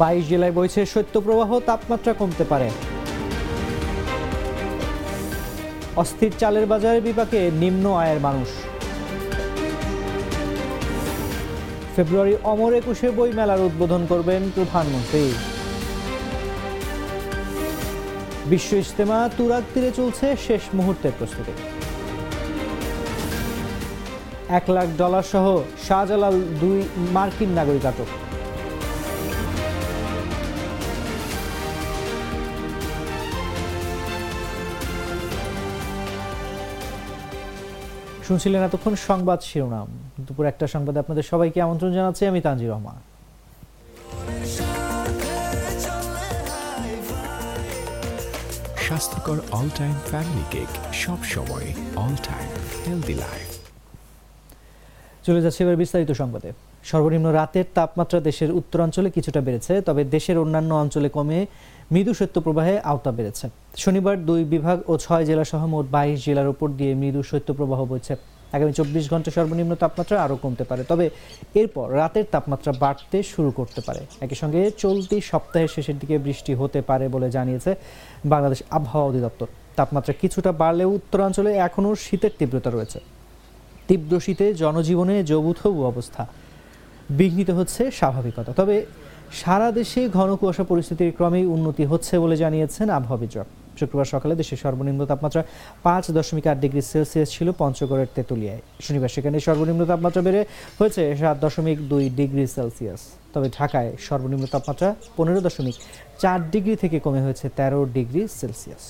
বাইশ জেলায় বইছে, শৈত্যপ্রবাহ তাপমাত্রা কমতে পারে। অস্থির চালের বাজারের বিপাকে নিম্ন আয়ের মানুষ। ফেব্রুয়ারি অমর একুশে বই মেলার উদ্বোধন করবেন প্রধানমন্ত্রী। বিশ্ব ইজতেমা তুরাগ তীরে চলছে শেষ মুহূর্তের প্রস্তুতি। এক লাখ ডলার সহ শাহজালাল দুই মার্কিন নাগরিক আটক। শুনছিলেন এতক্ষণ সংবাদ শিরোনাম। দুপুর একটা সংবাদে আপনাদের সবাইকে আমন্ত্রণ জানাচ্ছি আমি তানজির রহমান। স্বাস্থ্যকর অল টাইম ফ্যামিলি কেক সব সময় অল টাইম হেলদি লাইফ চলে যাচ্ছে এবার বিস্তারিত সংবাদে। সর্বনিম্ন রাতের তাপমাত্রা দেশের উত্তরাঞ্চলে কিছুটা বেড়েছে তবে দেশের অন্যান্য অঞ্চলে কমে মৃদু শৈত্যপ্রবাহে আওতা বেড়েছে। শনিবার দুই বিভাগ ও ছয় জেলা সহ মোট বাইশ জেলার উপর দিয়ে মৃদু শৈত্যপ্রবাহ বইছে। আগামী চব্বিশ ঘণ্টা সর্বনিম্ন তাপমাত্রা আরও কমতে পারে, তবে এরপর রাতের তাপমাত্রা বাড়তে শুরু করতে পারে। একই সঙ্গে চলতি সপ্তাহের শেষের দিকে বৃষ্টি হতে পারে বলে জানিয়েছে বাংলাদেশ আবহাওয়া অধিদপ্তর। তাপমাত্রা কিছুটা বাড়লেও উত্তরাঞ্চলে এখনও শীতের তীব্রতা রয়েছে। তীব্র শীতে জনজীবনে যৌথবু অবস্থা। বিঘ্নিত হচ্ছে স্বাভাবিকতা, তবে সারা দেশে ঘন কুয়াশা পরিস্থিতির ক্রমেই উন্নতি হচ্ছে বলে জানিয়েছেন আবহাওয়াবিদরা শুক্রবার সকালে দেশের সর্বনিম্ন তাপমাত্রা পাঁচ দশমিক আট ডিগ্রি সেলসিয়াস ছিল পঞ্চগড়ের তেঁতুলিয়ায়। শনিবার সেখানে সর্বনিম্ন তাপমাত্রা বেড়ে হয়েছে সাত দশমিক দুই ডিগ্রি সেলসিয়াস। তবে ঢাকায় সর্বনিম্ন তাপমাত্রা পনেরো দশমিক চার ডিগ্রি থেকে কমে হয়েছে তেরো ডিগ্রি সেলসিয়াস।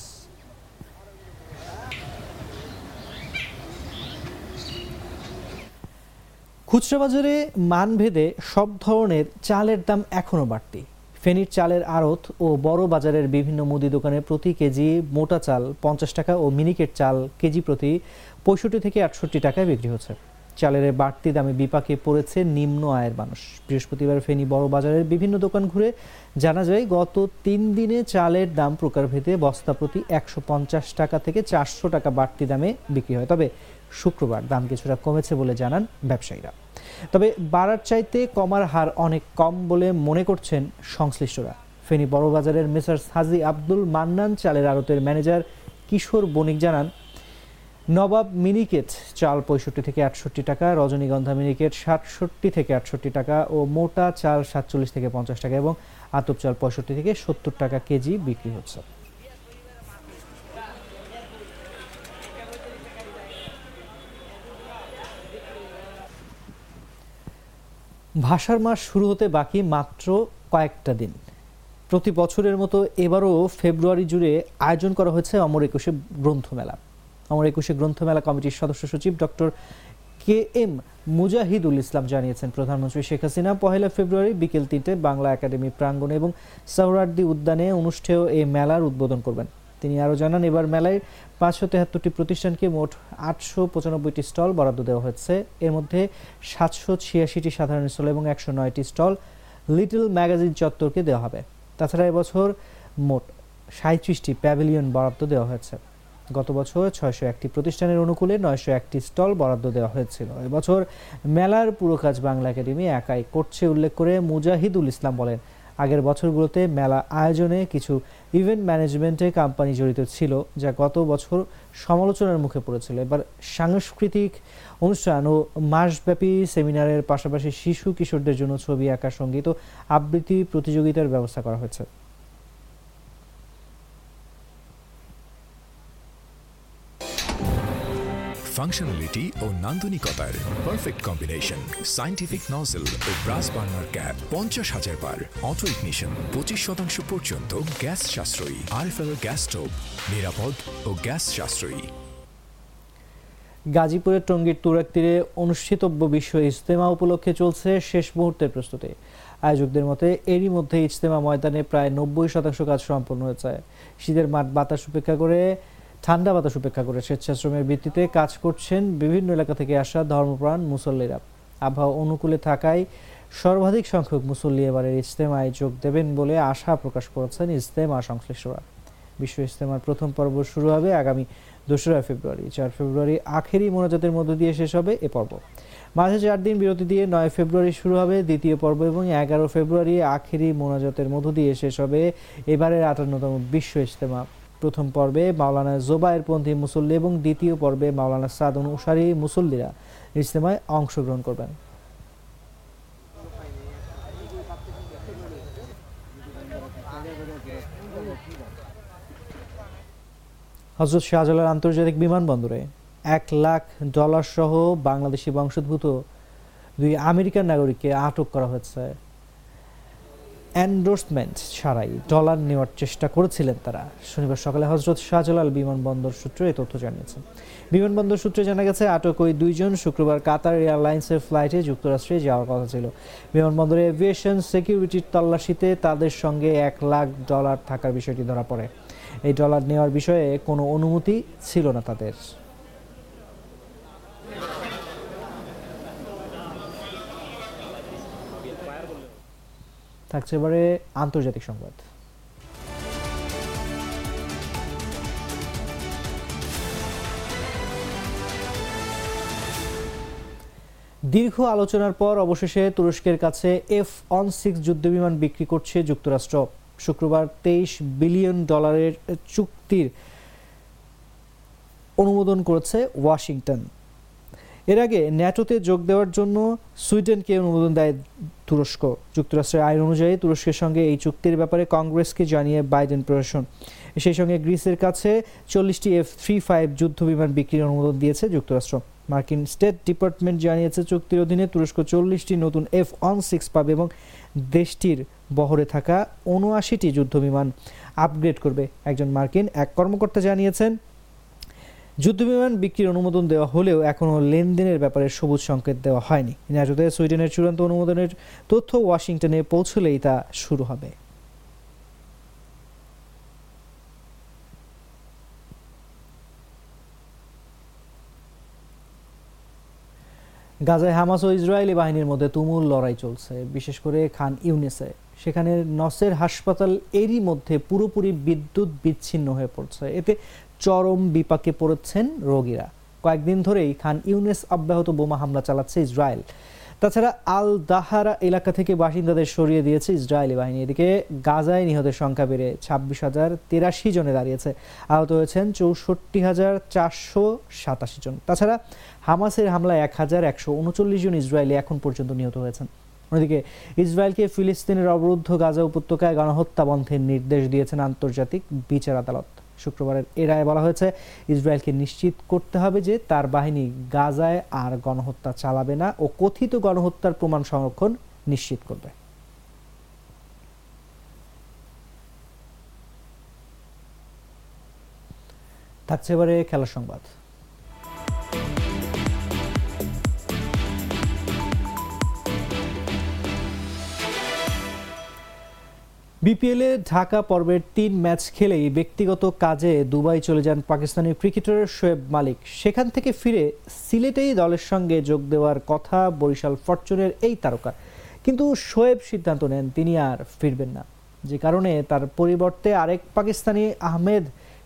খুচরা বাজারে মানভেদে সব ধরনের চালের দাম এখনও বাড়তি। ফেনীর চালের আড়ত ও বড় বাজারের বিভিন্ন মুদি দোকানে প্রতি কেজি মোটা চাল পঞ্চাশ টাকা ও মিনিকেট চাল কেজি প্রতি পঁয়ষট্টি থেকে আটষট্টি টাকায় বিক্রি হচ্ছে। চালের বাড়তি দামে বিপাকে পড়েছে নিম্ন আয়ের মানুষ। বৃহস্পতিবার ফেনী বড় বাজারের বিভিন্ন দোকান ঘুরে জানা যায়, গত তিন দিনে চালের দাম প্রকারভেদে বস্তা প্রতি একশো পঞ্চাশ টাকা থেকে চারশো টাকা বাড়তি দামে বিক্রি হয়। তবে শুক্রবার দাম কিছুটা কমেছে বলে জানান ব্যবসায়ীরা। তবে বাড়ার চাইতে কমার হার অনেক কম বলে মনে করছেন সংশ্লিষ্টরা। ফেনী বড়বাজারের মেসার্স হাজি আব্দুল মান্নান চালের আড়তের ম্যানেজার কিশোর বণিক জানান, নবাব মিনিকেট চাল পঁয়ষট্টি থেকে আটষট্টি টাকা, রজনীগন্ধা মিনিকেট সাতষট্টি থেকে আটষট্টি টাকা ও মোটা চাল সাতচল্লিশ থেকে পঞ্চাশ টাকা এবং আতপ চাল পঁয়ষট্টি থেকে সত্তর টাকা কেজি বিক্রি হচ্ছে। ভাষার মাস শুরু হতে বাকি মাত্র কয়েকটা দিন। প্রতি বছরের মতো এবারও ফেব্রুয়ারি জুড়ে আয়োজন করা হয়েছে অমর একুশে গ্রন্থমেলা। অমর একুশে গ্রন্থমেলা কমিটির সদস্য সচিব doctor K M Mujahidul Islam জানিয়েছেন, প্রধানমন্ত্রী শেখ হাসিনা পহেলা ফেব্রুয়ারি বিকেল তিনটে বাংলা একাডেমি প্রাঙ্গণে এবং সাহরার্দি উদ্যানে অনুষ্ঠেয় এই মেলার উদ্বোধন করবেন। তিনি আরও জানান, এবার মেলায় পাঁচশো তেহাত্তরটি প্রতিষ্ঠানকে মোট আটশো পঁচানব্বইটি স্টল বরাদ্দ দেওয়া হয়েছে। এর মধ্যে সাতশো ছিয়াশিটি সাধারণ স্টল এবং একশো নয়টি স্টল লিটল ম্যাগাজিন চত্বরকে দেওয়া হবে। তাছাড়া এবছর মোট সাঁত্রিশটি প্যাভিলিয়ন বরাদ্দ দেওয়া হয়েছে। গত বছর ছয়শো একটি প্রতিষ্ঠানের অনুকূলে নয়শো একটি স্টল বরাদ্দ দেওয়া হয়েছিল। এবছর মেলার পুরো কাজ বাংলা একাডেমি একাই করছে, উল্লেখ করে মুজাহিদুল ইসলাম বলেন। আগের বছরগুলোতে মেলা আয়োজনে কিছু ইভেন্ট ম্যানেজমেন্টে কোম্পানি জড়িত ছিল, যা গত বছর সমালোচনার মুখে পড়েছিল। এবার সাংস্কৃতিক অনুষ্ঠান ও মাসব্যাপী সেমিনারের পাশাপাশি শিশু কিশোরদের জন্য ছবি আঁকা, সংগীত ও আবৃত্তি প্রতিযোগিতার ব্যবস্থা করা হয়েছে। ফাংশনালিটি ও নান্দনিকতার পারফেক্ট কম্বিনেশন সাইন্টিফিক নজল ও ব্রাস বার্নার ক্যাপ পঞ্চাশ হাজার বার অটো ইগনিশন পঁচিশ শতাংশ পর্যন্ত গ্যাস সাশ্রয়ী আরএফএল গ্যাস স্টোভ নিরাপদ ও গ্যাস সাশ্রয়ী। গাজীপুরের টঙ্গীর তুরাক তীরে অনুষ্ঠিতব্য বিশ্ব ইজতেমা উপলক্ষে চলছে শেষ মুহূর্তের প্রস্তুতি। আয়োজকদের মতে, এরই মধ্যে ইজতেমা ময়দানে প্রায় নব্বই শতাংশ কাজ সম্পন্ন হয়েছে। শীতের মাঠ বাতাস উপেক্ষা করে ঠান্ডা বাতাস উপেক্ষা করে স্বেচ্ছাশ্রমের ভিত্তিতে কাজ করছেন বিভিন্ন এলাকা থেকে আসা ধর্মপ্রাণ মুসল্লিরা। আবহাওয়া অনুকূলে থাকায় সর্বাধিক সংখ্যক মুসল্লি এবারের ইজতেমায় যোগ দেবেন বলে আশা প্রকাশ করেছেন ইজতেমা সংশ্লিষ্টরা। বিশ্ব ইজতেমার প্রথম পর্ব শুরু হবে আগামী দোসরা ফেব্রুয়ারি। চার ফেব্রুয়ারি আখেরি মোনাজাতের মধ্য দিয়ে শেষ হবে এ পর্ব। মাঝে চার দিন বিরতি দিয়ে নয় ফেব্রুয়ারি শুরু হবে দ্বিতীয় পর্ব এবং এগারো ফেব্রুয়ারি আখেরি মোনাজাতের মধ্য দিয়ে শেষ হবে এবারের আটান্নতম বিশ্ব ইজতেমা। প্রথম পর্বে মাওলানা জোবায়ের পন্থী মুসল্লি এবং দ্বিতীয় পর্বে মাওলানা সাদ অনুসারী মুসল্লিরা ইজতেমায় অংশগ্রহণ করবেন। হজরত শাহজালাল আন্তর্জাতিক বিমানবন্দরে এক লাখ ডলার সহ বাংলাদেশি বংশোদ্ভূত দুই আমেরিকান নাগরিককে আটক করা হয়েছে। এন্ডোর্সমেন্ট ছাড়াই ডলার নেওয়ার চেষ্টা করেছিলেন তারা। শনিবার সকালে হজরত শাহজালাল বিমানবন্দর সূত্রে এই তথ্য জানিয়েছে বিমানবন্দর সূত্রে জানা গেছে, আটক ওই দুইজন শুক্রবার কাতার এয়ারলাইন্সের ফ্লাইটে যুক্তরাষ্ট্রে যাওয়ার কথা ছিল। বিমানবন্দরে এভিয়েশন সিকিউরিটির তল্লাশিতে তাদের সঙ্গে এক লাখ ডলার থাকার বিষয়টি ধরা পড়ে। এই ডলার নেওয়ার বিষয়ে কোনো অনুমতি ছিল না তাদের। থাকছে এবারে আন্তর্জাতিক সংবাদ। দীর্ঘ আলোচনার পর অবশেষে তুরস্কের কাছে এফ অন সিক্স যুদ্ধবিমান বিক্রি করছে যুক্তরাষ্ট্র। শুক্রবার তেইশ বিলিয়ন ডলারের চুক্তির অনুমোদন করেছে ওয়াশিংটন। এর আগে ন্যাটোতে যোগ দেওয়ার জন্য সুইডেনকে অনুমোদন দেয় তুরস্ক। যুক্তরাষ্ট্রের আইন অনুযায়ী তুরস্কের সঙ্গে এই চুক্তির ব্যাপারে কংগ্রেসকে জানিয়ে বাইডেন প্রশাসন। সেই সঙ্গে গ্রিসের কাছে চল্লিশটি এফ থ্রি ফাইভ যুদ্ধ বিমান বিক্রির অনুমোদন দিয়েছে যুক্তরাষ্ট্র। মার্কিন স্টেট ডিপার্টমেন্ট জানিয়েছে চুক্তির অধীনে তুরস্ক চল্লিশটি নতুন এফ অন সিক্স পাবে এবং দেশটির বহরে থাকা উনআশিটি যুদ্ধ বিমান আপগ্রেড করবে। একজন মার্কিন এক কর্মকর্তা জানিয়েছেন যুদ্ধবিমান বিক্রির অনুমোদন দেওয়া হলেও এখনও লেনদেনের ব্যাপারে সবুজ সংকেত দেওয়া হয়নি। ন্যাটোতে সুইডেনের চূড়ান্ত অনুমোদনের তথ্য ওয়াশিংটনে পৌঁছলেই তা শুরু হবে। গাজায় হামাস ও ইসরায়েলি বাহিনীর মধ্যে তুমুল লড়াই চলছে। বিশেষ করে খান ইউনিসে সেখানে নসের হাসপাতাল এরই মধ্যে পুরোপুরি বিদ্যুৎ বিচ্ছিন্ন হয়ে পড়ছে। এতে চরম বিপাকে পড়েছেন রোগীরা। কয়েকদিন ধরেই খান ইউনেস অব্যাহত বোমা হামলা চালাচ্ছে ইসরায়েল। তাছাড়া আল দাহারা এলাকা থেকে বাসিন্দাদের সরিয়ে দিয়েছে ইসরায়েলি বাহিনী। এদিকে গাজায় নিহতের সংখ্যা বেড়ে ছাব্বিশ হাজার তেরাশি জনে দাঁড়িয়েছে। আহত হয়েছেন চৌষট্টি হাজার চারশো সাতাশি জন। তাছাড়া হামাসের হামলায় এক হাজার একশো উনচল্লিশ জন ইসরায়েলি এখন পর্যন্ত নিহত হয়েছেন। অন্যদিকে, ইসরায়েলকে ফিলিস্তিনের অবরুদ্ধ গাজা উপত্যকায় গণহত্যা বন্ধের নির্দেশ দিয়েছেন আন্তর্জাতিক বিচার আদালত। শুক্রবারের এ রায়ে বলা হয়েছে, ইসরায়েলকে নিশ্চিত করতে হবে যে তার বাহিনী গাজায় আর গণহত্যা চালাবে না ও কথিত গণহত্যার প্রমাণ সংরক্ষণ নিশ্চিত করবে। থাকছে এবারে খেলার সংবাদ। বিপিএলে ঢাকা পর্বের তিন ম্যাচ খেলেই ব্যক্তিগত কাজে দুবাই চলে যান পাকিস্তানি ক্রিকেটার শোয়েব মালিক। সেখান থেকে ফিরে সিলেটেই দলের সঙ্গে যোগ দেওয়ার কথা বরিশাল ফরচুনের এই তারকা। কিন্তু শোয়েব সিদ্ধান্ত নেন, তিনি আর ফিরবেন না। যে কারণে তার পরিবর্তে আরেক পাকিস্তানি আহমেদ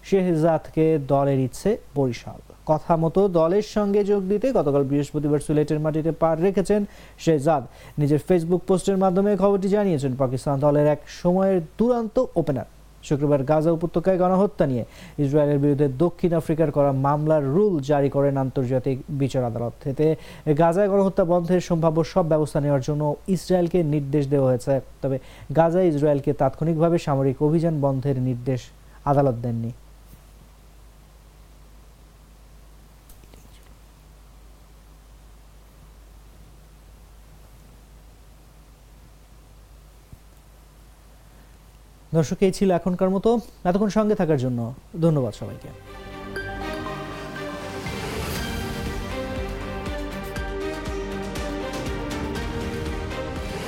শেহজাদকে দলের ইচ্ছে বরিশাল। কথা মতো দলের সঙ্গে যোগ দিতে গতকাল বৃহস্পতিবার সিলেটের মাটিতে পার রেখেছেন শেহজাদ। নিজের ফেসবুক পোস্টের মাধ্যমে খবরটি জানিয়েছেন, পাকিস্তান দলের এক সময়ের দুরান্ত ওপেনার। শুক্রবার গাজা উপত্যকায় গণহত্যা নিয়ে ইসরায়েলের বিরুদ্ধে দক্ষিণ আফ্রিকার করা মামলার রুল জারি করেন আন্তর্জাতিক বিচার আদালত। এতে গাজায় গণহত্যা বন্ধের সম্ভাব্য সব ব্যবস্থা নেওয়ার জন্য ইসরায়েলকে নির্দেশ দেওয়া হয়েছে। তবে গাজায় ইসরায়েলকে তাৎক্ষণিকভাবে সামরিক অভিযান বন্ধের নির্দেশ আদালত দেননি। দর্শক এই ছিল এখনকার মতো। এতক্ষণ সঙ্গে থাকার জন্য ধন্যবাদ সবাইকে।